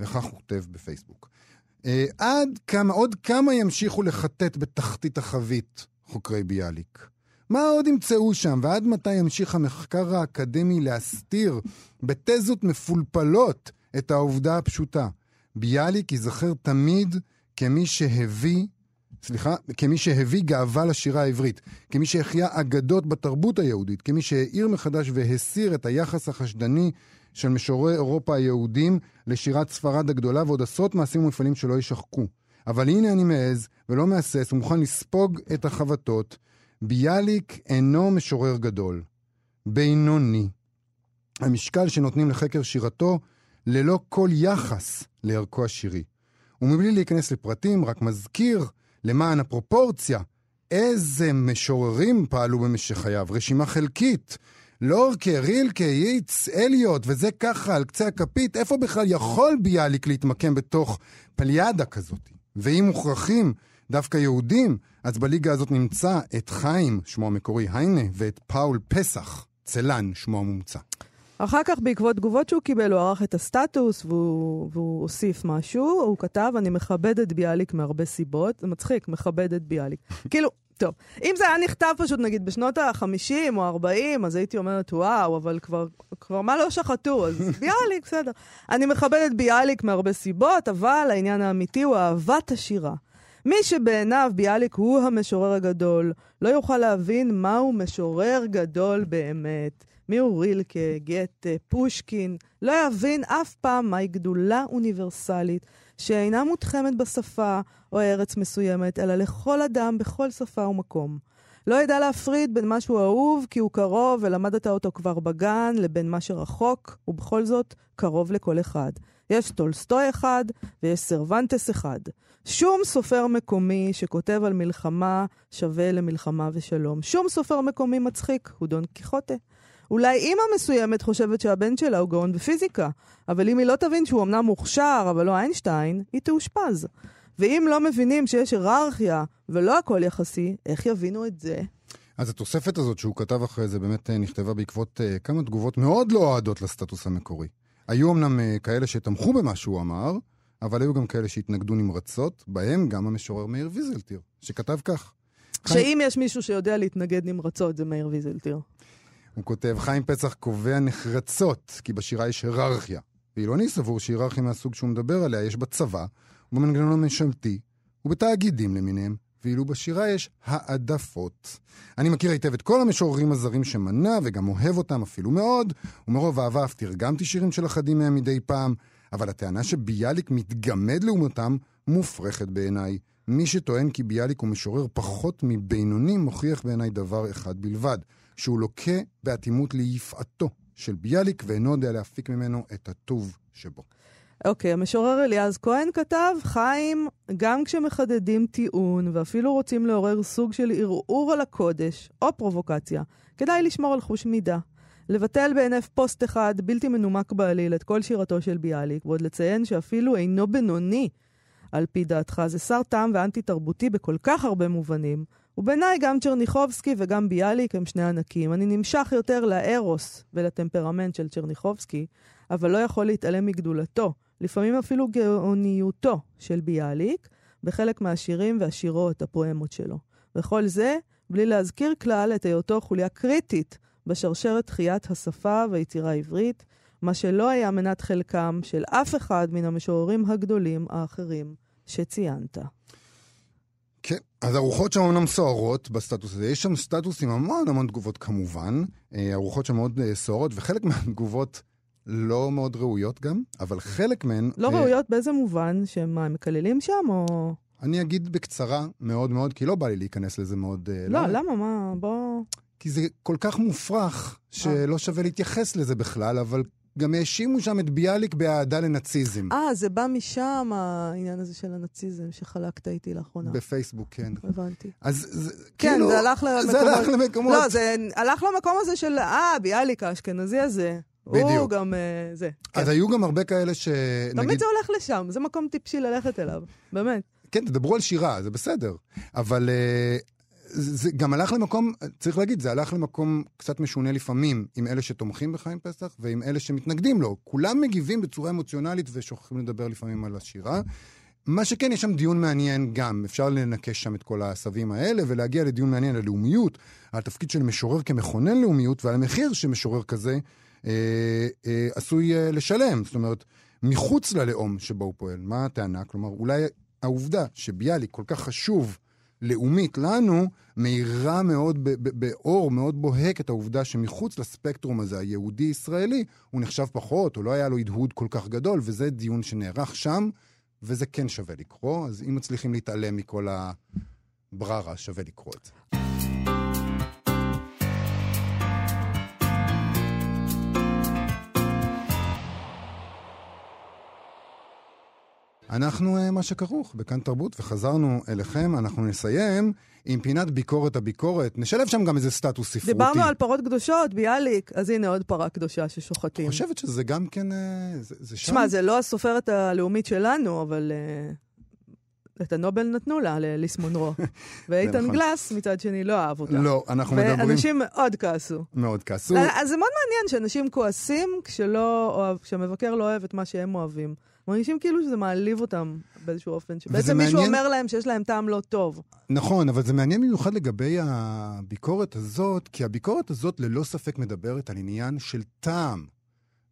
וכך הוא כותב בפייסבוק. אה, עד כמה, עוד כמה ימשיכו לחטט בתחתית החבית חוקרי ביאליק? מה עוד ימצאו שם, ועד מתי ימשיך המחקר האקדמי להסתיר בתזות מפולפלות את העובדה הפשוטה? ביאליק ייזכר תמיד כמי שהביא, סליחה, כמי שהביא גאווה לשירה העברית, כמי שהחיה אגדות בתרבות היהודית, כמי שהאיר מחדש והסיר את היחס החשדני של משוררי אירופה היהודים לשירת ספרד הגדולה ועוד עשרות מעשים ומפעלים שלא יישחקו. אבל הנה אני מעז ולא מהסס ומוכן לספוג את החבטות. ביאליק אינו משורר גדול, בינוני. המשקל שנותנים לחקר שירתו ללא כל יחס לערכו השירי. ומבלי להיכנס לפרטים, רק מזכיר, למען הפרופורציה, איזה משוררים פעלו במשך חייו. רשימה חלקית. לורקה, רילקה, ייץ, אליוט, וזה ככה על קצה הכפית, איפה בכלל יכול ביאליק להתמקם בתוך פליאדה כזאת? ואם מוכרחים דווקא יהודים, אז בליגה הזאת נמצא את חיים, שמו המקורי היינה, ואת פאול פסח, צלן, שמו המומצא. אחר כך, בעקבות תגובות שהוא קיבל, הוא ערך את הסטטוס והוא, והוא הוסיף משהו. הוא כתב, אני מכבד את ביאליק מהרבה סיבות. זה מצחיק, מכבד את ביאליק. כאילו, טוב, אם זה היה נכתב פשוט, נגיד, בשנות ה-50 או ה-40, אז הייתי אומרת, וואו, אבל כבר, כבר מה לא שחטו? אז ביאליק, בסדר. אני מכבד את ביאליק מהרבה סיבות, אבל העניין האמיתי הוא אהבת השירה. מי שבעיניו ביאליק הוא המשורר הגדול, לא יוכל להבין מהו משורר גדול באמת. מיהו רילקה, גתה, פושקין, לא יבין אף פעם מהי גדולה אוניברסלית שאינה מותחמת בשפה או ארץ מסוימת, אלא לכל אדם בכל שפה ומקום. לא ידע להפריד בין מה שהוא אהוב כי הוא קרוב ולמדת אותו כבר בגן, לבין מה שרחוק, ובכל זאת קרוב לכל אחד. יש טולסטוי אחד ויש סרוונטס אחד. שום סופר מקומי שכותב על מלחמה שווה למלחמה ושלום. שום סופר מקומי מצחיק הוא דון קיחוטה. אולי אימא מסוימת חושבת שהבן שלה הוא גאון בפיזיקה, אבל אם היא לא תבין שהוא אמנם מוכשר, אבל לא איינשטיין, היא תאושפז. ואם לא מבינים שיש היררכיה ולא הכל יחסי, איך יבינו את זה? אז התוספת הזאת שהוא כתב אחרי זה באמת נכתבה בעקבות אה, כמה תגובות מאוד לא אוהדות לסטטוס המקורי. היו אמנם uh, כאלה שתמכו במה שהוא אמר, אבל היו גם כאלה שהתנגדו נמרצות, בהם גם המשורר מאיר ויזלטיר, שכתב כך. שאם יש מישהו שיודע להתנגד נמרצות, זה מאיר ויזלטיר. הוא כותב, חיים פצח קובע נחרצות, כי בשירה יש היררכיה. ואילוני סבור שהיררכיה מהסוג שהוא מדבר עליה יש בצבא, ובמנגנון הממשלתי, ובתאגידים למיניהם, ואילו בשירה יש העדפות. אני מכיר היטב את כל המשוררים הזרים שמנה, וגם אוהב אותם אפילו מאוד, ומרוב אהבה אף תרגמתי שירים של אחדים מהם מדי פעם, אבל הטענה שביאליק מתגמד לעומתם מופרכת בעיניי. מי שטוען כי ביאליק הוא משורר פחות מבינוני מוכיח בעיניי דבר אחד בלבד, שהוא לוקה באטימות ליפעתו של ביאליק ואינו יודע להפיק ממנו את הטוב שבו. אוקיי, okay, המשורר אליעז כהן כתב, חיים, גם כשמחדדים טיעון ואפילו רוצים לעורר סוג של ערעור על הקודש או פרובוקציה, כדאי לשמור על חוש מידה. לבטל בהינף פוסט אחד בלתי מנומק בעליל את כל שירתו של ביאליק, ועוד לציין שאפילו אינו בינוני, על פי דעתך, זה שר טעם ואנטי-תרבותי בכל כך הרבה מובנים. ובעיניי גם צ'רניחובסקי וגם ביאליק הם שני ענקים. אני נמשך יותר לארוס ולטמפרמנט של צ'רניחובסקי, אבל לא יכול להתעלם מגדולתו, לפעמים אפילו גאוניותו של ביאליק, בחלק מהשירים והשירות, הפואמות שלו. וכל זה, בלי להזכיר כלל את היותו חוליה קריטית בשרשרת תחיית השפה והיצירה העברית, מה שלא היה מנת חלקם של אף אחד מן המשוררים הגדולים האחרים שציינת. אז הרוחות שם אמנם סוערות בסטטוס הזה. יש שם סטטוס עם המון המון תגובות כמובן. אה, הרוחות שם מאוד אה, סוערות, וחלק מהתגובות לא מאוד ראויות גם, אבל חלק מהן... לא אה... ראויות באיזה מובן? שמה, הם מקללים שם או... אני אגיד בקצרה מאוד מאוד, כי לא בא לי להיכנס לזה מאוד... אה, לא, לא למה? מה? בוא... כי זה כל כך מופרך, שלא שווה להתייחס לזה בכלל, אבל גם האשימו שם את ביאליק באהדה לנאציזם. אה, זה בא משם, העניין הזה של הנאציזם שחלקת איתי לאחרונה. בפייסבוק, כן. הבנתי. אז זה, כן, כאילו... זה הלך למקומות... זה הלך למקומות... לא, זה הלך למקום הזה של, אה, ביאליק האשכנזי הזה. בדיוק. הוא גם uh, זה. אז כן. היו גם הרבה כאלה ש... תמיד נגיד... זה הולך לשם, זה מקום טיפשי ללכת אליו, באמת. כן, תדברו על שירה, זה בסדר. אבל uh, זה גם הלך למקום, צריך להגיד, זה הלך למקום קצת משונה לפעמים עם אלה שתומכים בחיים פסח ועם אלה שמתנגדים לו. כולם מגיבים בצורה אמוציונלית ושוכחים לדבר לפעמים על השירה. מה שכן, יש שם דיון מעניין גם. אפשר לנקש שם את כל העשבים האלה ולהגיע לדיון מעניין על לאומיות, על התפקיד של משורר כמכונן לאומיות ועל המחיר שמשורר כזה אה, אה, עשוי אה, לשלם. זאת אומרת, מחוץ ללאום שבו הוא פועל. מה הטענה? כלומר, אולי העובדה שביאליק כל כך חשוב לאומית לנו, מאירה מאוד באור מאוד בוהק את העובדה שמחוץ לספקטרום הזה, היהודי-ישראלי, הוא נחשב פחות, או לא היה לו הדהוד כל כך גדול, וזה דיון שנערך שם, וזה כן שווה לקרוא, אז אם מצליחים להתעלם מכל הבררה, שווה לקרוא את זה. אנחנו uh, מה שכרוך בכאן תרבות, וחזרנו אליכם. אנחנו נסיים עם פינת ביקורת הביקורת. נשלב שם גם איזה סטטוס ספרותי. דיברנו על פרות קדושות, ביאליק, אז הנה עוד פרה קדושה ששוחטים. את חושבת שזה גם כן... Uh, זה, זה שם? שמע, זה לא הסופרת הלאומית שלנו, אבל... Uh... את הנובל נתנו לה, לליס מונרו. ואיתן נכון. גלס, מצד שני, לא אהב אותה. לא, אנחנו מדברים... ואנשים מאוד כעסו. מאוד כעסו. אז זה מאוד מעניין שאנשים כועסים כשלא אוהב, כשהמבקר לא אוהב את מה שהם אוהבים. מרגישים כאילו שזה מעליב אותם באיזשהו אופן, שבעצם מישהו מעניין... אומר להם שיש להם טעם לא טוב. נכון, אבל זה מעניין במיוחד לגבי הביקורת הזאת, כי הביקורת הזאת ללא ספק מדברת על עניין של טעם.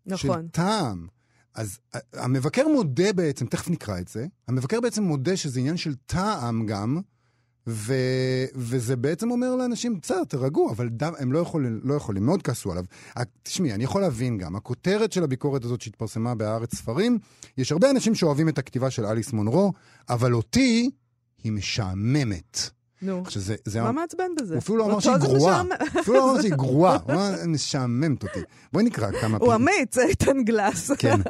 נכון. של טעם. אז המבקר מודה בעצם, תכף נקרא את זה, המבקר בעצם מודה שזה עניין של טעם גם, ו, וזה בעצם אומר לאנשים, בסדר, תרגעו, אבל דם, הם לא יכולים, לא יכולים, מאוד כעסו עליו. תשמעי, אני יכול להבין גם, הכותרת של הביקורת הזאת שהתפרסמה בהארץ ספרים, יש הרבה אנשים שאוהבים את הכתיבה של אליס מונרו, אבל אותי היא משעממת. נו, שזה, זה מה מעצבן בזה? הוא אפילו לא אמר שהיא גרועה. אפילו לא אמר שהיא גרועה, הוא אמר, משעממת אותי. בואי נקרא כמה פעמים. הוא אמיץ, איתן גלס. כן.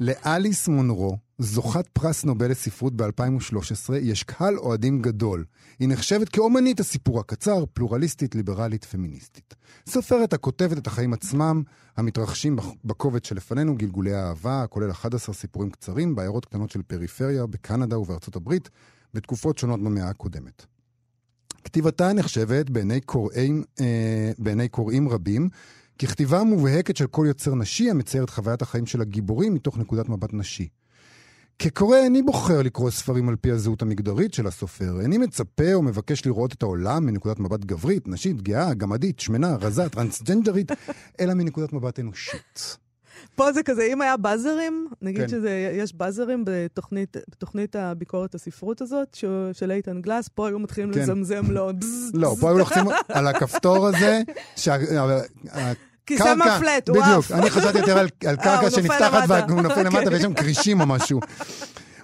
לאליס מונרו, זוכת פרס נובל לספרות ב-2013, יש קהל אוהדים גדול. היא נחשבת כאומנית הסיפור הקצר, פלורליסטית, ליברלית, פמיניסטית. סופרת הכותבת את החיים עצמם, המתרחשים בקובץ שלפנינו, גלגולי האהבה, כולל 11 סיפורים קצרים בעיירות קטנות של פריפריה, בקנדה ובארצות הברית, בתקופות שונות במאה הקודמת. כתיבתה נחשבת בעיני קוראים, אה, בעיני קוראים רבים ככתיבה מובהקת של כל יוצר נשי המצייר את חוויית החיים של הגיבורים מתוך נקודת מבט נשי. כקורא איני בוחר לקרוא ספרים על פי הזהות המגדרית של הסופר. איני מצפה או מבקש לראות את העולם מנקודת מבט גברית, נשית, גאה, גמדית, שמנה, רזה, טרנסג'נדרית, אלא מנקודת מבט אנושית. פה זה כזה, אם היה באזרים, נגיד כן. שיש באזרים בתוכנית, בתוכנית הביקורת הספרות הזאת, ש, של איתן גלס, פה היו מתחילים כן. לזמזם לו. לא, פה היו לוחצים על הכפתור הזה, שה... כיסא מפלט, הוא עף. בדיוק, אני חשבתי יותר על, על אה, קרקע שנפתחת והוא נופל למטה ויש שם כרישים או משהו.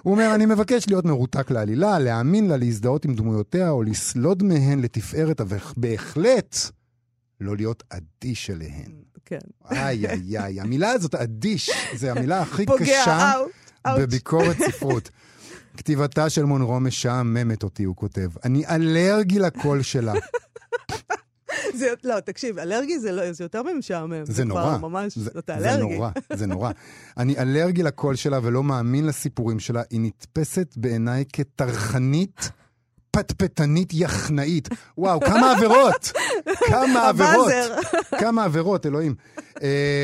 הוא אומר, אני מבקש להיות מרותק לעלילה, להאמין לה, להזדהות עם דמויותיה או לסלוד מהן לתפארת, אבל בהחלט לא להיות אדיש אליהן. כן. איי, איי, איי, המילה הזאת, אדיש, זה המילה הכי קשה בביקורת ספרות. כתיבתה של מונרו משעממת אותי, הוא כותב. אני אלרגי לקול שלה. זה, לא, תקשיב, אלרגי זה, לא, זה יותר ממשעמם. זה, זה נורא. ממש, זה, אתה אלרגי. זה נורא, זה נורא. אני אלרגי לקול שלה ולא מאמין לסיפורים שלה. היא נתפסת בעיניי כטרחנית. פטפטנית יחנאית. וואו, כמה עבירות! כמה עבירות! כמה עבירות, אלוהים. Uh,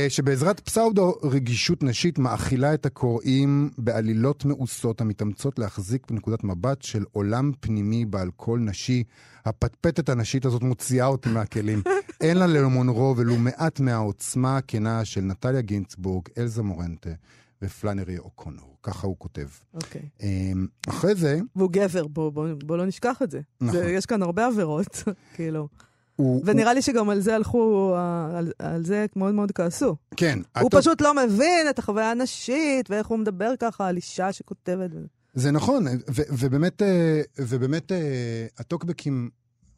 שבעזרת פסאודו רגישות נשית מאכילה את הקוראים בעלילות מאוסות המתאמצות להחזיק בנקודת מבט של עולם פנימי בעל קול נשי. הפטפטת הנשית הזאת מוציאה אותי מהכלים. אין לה למונרו ולו מעט מהעוצמה הכנה של נטליה גינצבורג, אלזה מורנטה ופלנרי אוקונור. ככה הוא כותב. אוקיי. Okay. אמ, אחרי זה... והוא גבר, בוא, בוא, בוא לא נשכח את זה. נכון. זה, יש כאן הרבה עבירות, כאילו. הוא, ונראה הוא... לי שגם על זה הלכו, על, על זה מאוד מאוד כעסו. כן. הוא הטוב... פשוט לא מבין את החוויה הנשית, ואיך הוא מדבר ככה על אישה שכותבת. זה נכון, ו- ובאמת, אה, ובאמת אה, הטוקבקים,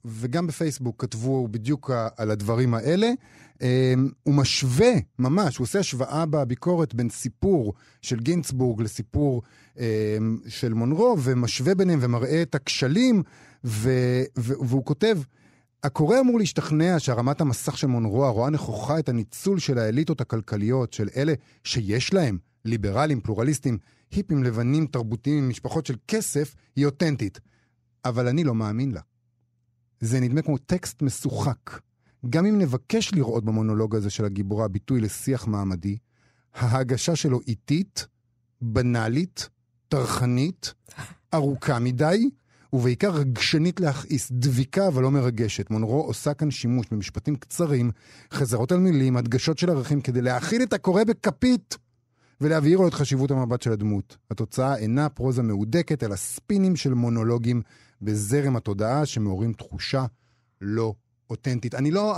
וגם בפייסבוק כתבו בדיוק על הדברים האלה. אמ, הוא משווה, ממש, הוא עושה השוואה בביקורת בין סיפור של גינצבורג לסיפור אמ, של מונרו, ומשווה ביניהם ומראה את הכשלים, ו- והוא כותב, הקורא אמור להשתכנע שהרמת המסך של מונרו הרואה נכוחה את הניצול של האליטות הכלכליות, של אלה שיש להם, ליברלים, פלורליסטים, היפים לבנים, תרבותיים, משפחות של כסף, היא אותנטית. אבל אני לא מאמין לה. זה נדמה כמו טקסט משוחק. גם אם נבקש לראות במונולוג הזה של הגיבורה ביטוי לשיח מעמדי, ההגשה שלו איטית, בנאלית, טרחנית, ארוכה מדי, ובעיקר רגשנית להכעיס, דביקה אבל לא מרגשת. מונרו עושה כאן שימוש במשפטים קצרים, חזרות על מילים, הדגשות של ערכים, כדי להאכיל את הקורא בכפית ולהבהיר לו את חשיבות המבט של הדמות. התוצאה אינה פרוזה מהודקת, אלא ספינים של מונולוגים בזרם התודעה שמעוררים תחושה לא אותנטית. אני לא...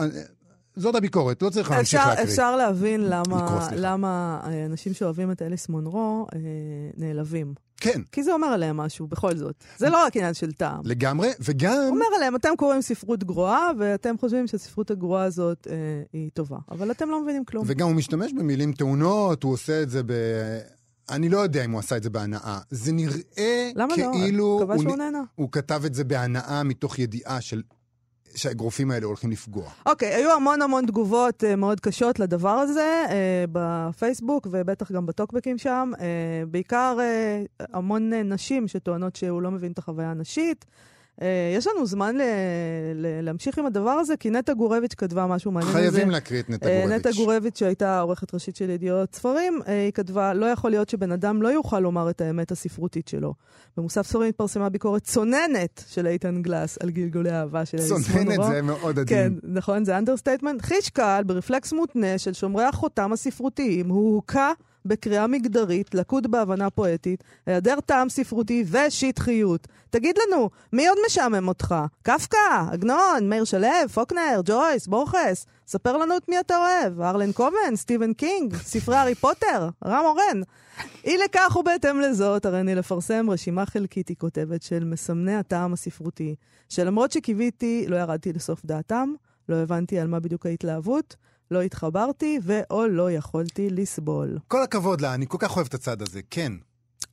זאת הביקורת, לא צריך להמשיך להקריא. אפשר להבין למה, למה אנשים שאוהבים את אליס מונרו אה, נעלבים. כן. כי זה אומר עליהם משהו, בכל זאת. זה לא רק עניין של טעם. לגמרי, וגם... אומר עליהם, אתם קוראים ספרות גרועה, ואתם חושבים שהספרות הגרועה הזאת אה, היא טובה. אבל אתם לא מבינים כלום. וגם הוא משתמש במילים טעונות, הוא עושה את זה ב... אני לא יודע אם הוא עשה את זה בהנאה. זה נראה למה כאילו... למה לא? מקווה שהוא נהנה. הוא כתב את זה בהנאה מתוך ידיעה של שהאגרופים האלה הולכים לפגוע. אוקיי, okay, היו המון המון תגובות uh, מאוד קשות לדבר הזה uh, בפייסבוק ובטח גם בטוקבקים שם. Uh, בעיקר uh, המון uh, נשים שטוענות שהוא לא מבין את החוויה הנשית. אה, יש לנו זמן ל- ל- להמשיך עם הדבר הזה, כי נטע גורביץ' כתבה משהו מעניין. חייבים להקריא את נטע גורביץ'. נטע גורביץ', שהייתה עורכת ראשית של ידיעות ספרים, אה, היא כתבה, לא יכול להיות שבן אדם לא יוכל לומר את האמת הספרותית שלו. במוסף ספרים התפרסמה ביקורת צוננת של איתן גלס על גלגולי אהבה של אליס מונרו. צוננת זה מאוד עדין. כן, נכון, זה אנדרסטייטמנט. חיש קל, ברפלקס מותנה של שומרי החותם הספרותיים, הוא הוכה בקריאה מגדרית, ליקוי בהבנה פואטית, היעדר טעם ספרותי ושטחיות. תגיד לנו, מי עוד משעמם אותך? קפקא, עגנון, מאיר שלו, פוקנר, ג'ויס, בורכס. ספר לנו את מי אתה אוהב. הרלן קובן, סטיבן קינג, ספרי הארי פוטר, רם אורן. אי לכך ובהתאם לזאת, הריני לפרסם רשימה חלקית, היא כותבת, של מסמני הטעם הספרותי, שלמרות שקיוויתי, לא ירדתי לסוף דעתם, לא הבנתי על מה בדיוק ההתלהבות, לא התחברתי ו/או לא יכולתי לסבול. כל הכבוד לה, אני כל כך אוהב את הצד הזה, כן.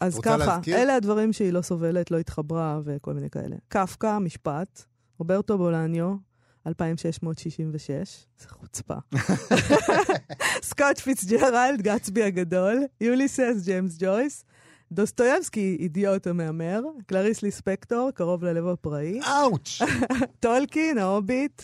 אז ככה, להזכיר? אלה הדברים שהיא לא סובלת, לא התחברה וכל מיני כאלה. קפקא, משפט, רוברטו בולניו, 2666, זה חוצפה. סקוט פיצג'רלד, גצבי הגדול, יוליסס, ג'יימס ג'ויס, דוסטויבסקי, אידיוט המהמר, קלריס ליספקטור, קרוב ללב הפראי. אאוץ'! טולקין, ההוביט.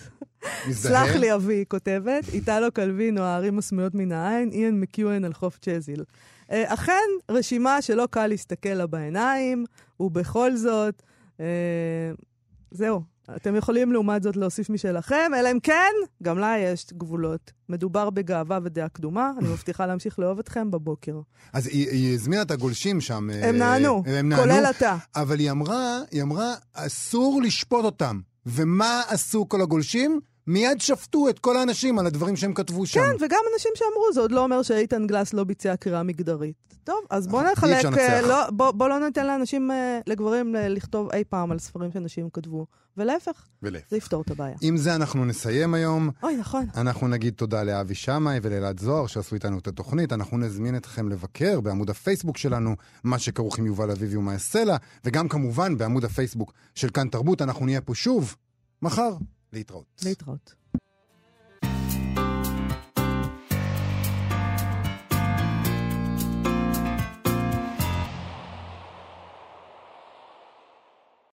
מזדהה? סלח לי אבי, היא כותבת. איטלו קלווינו, הערים הסמויות מן העין, איאן מקיואן על חוף צ'זיל. אה, אכן, רשימה שלא קל להסתכל לה בעיניים, ובכל זאת, אה, זהו. אתם יכולים לעומת זאת להוסיף משלכם, אלא אם כן, גם לה יש גבולות. מדובר בגאווה ודעה קדומה, אני מבטיחה להמשיך לאהוב אתכם בבוקר. אז היא, היא הזמינה את הגולשים שם. הם נענו, הם נענו, כולל אתה. אבל היא אמרה, היא אמרה, אסור לשפוט אותם. ומה עשו כל הגולשים? מיד שפטו את כל האנשים על הדברים שהם כתבו שם. כן, וגם אנשים שאמרו, זה עוד לא אומר שאיתן גלס לא ביצע קריאה מגדרית. טוב, אז בוא נחלק... אה, לא, בוא, בוא לא ניתן לאנשים, אה, לגברים, ל- לכתוב אי פעם על ספרים שאנשים כתבו. ולהפך, ולהפך. זה יפתור את הבעיה. עם זה אנחנו נסיים היום. אוי, נכון. אנחנו נגיד תודה לאבי שמאי ולאלעד זוהר שעשו איתנו את התוכנית. אנחנו נזמין אתכם לבקר בעמוד הפייסבוק שלנו, מה שכרוך עם יובל אביבי ומאי סלע, וגם כמובן בעמוד הפייסבוק של כאן תרבות. אנחנו נהיה פה שוב מחר. להתראות. להתראות.